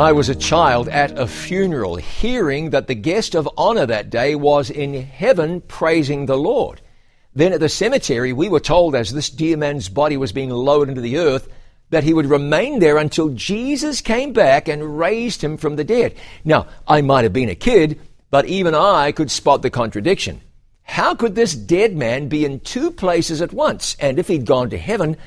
I was a child at a funeral, hearing that the guest of honor that day was in heaven praising the Lord. Then at the cemetery, we were told as this dear man's body was being lowered into the earth that he would remain there until Jesus came back and raised him from the dead. Now, I might have been a kid, but even I could spot the contradiction. How could this dead man be in two places at once? And if he'd gone to heaven,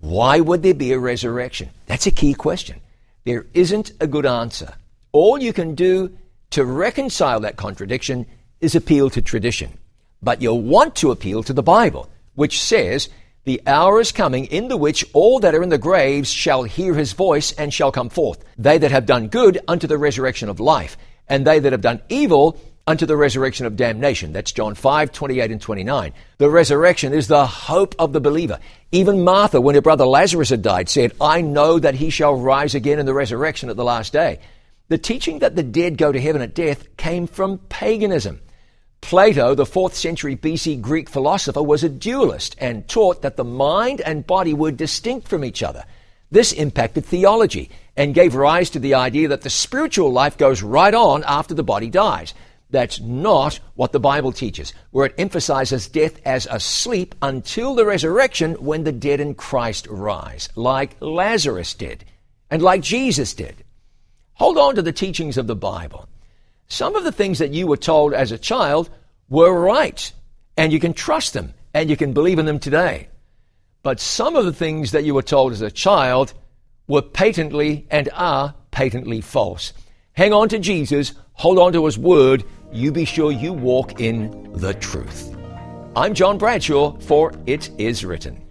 why would there be a resurrection? That's a key question. There isn't a good answer. All you can do to reconcile that contradiction is appeal to tradition. But you'll want to appeal to the Bible, which says, The hour is coming in the which all that are in the graves shall hear his voice and shall come forth. They that have done good unto the resurrection of life, and they that have done evil unto the resurrection of damnation. That's John 5, 28 and 29. The resurrection is the hope of the believer. Even Martha, when her brother Lazarus had died, said, I know that he shall rise again in the resurrection at the last day. The teaching that the dead go to heaven at death came from paganism. Plato, the 4th century BC Greek philosopher, was a dualist and taught that the mind and body were distinct from each other. This impacted theology and gave rise to the idea that the spiritual life goes right on after the body dies. That's not what the Bible teaches, where it emphasizes death as a sleep until the resurrection when the dead in Christ rise, like Lazarus did, and like Jesus did. Hold on to the teachings of the Bible. Some of the things that you were told as a child were right, and you can trust them, and you can believe in them today. But some of the things that you were told as a child were patently and are patently false. Hang on to Jesus, hold on to His Word, you be sure you walk in the truth. I'm John Bradshaw for It Is Written.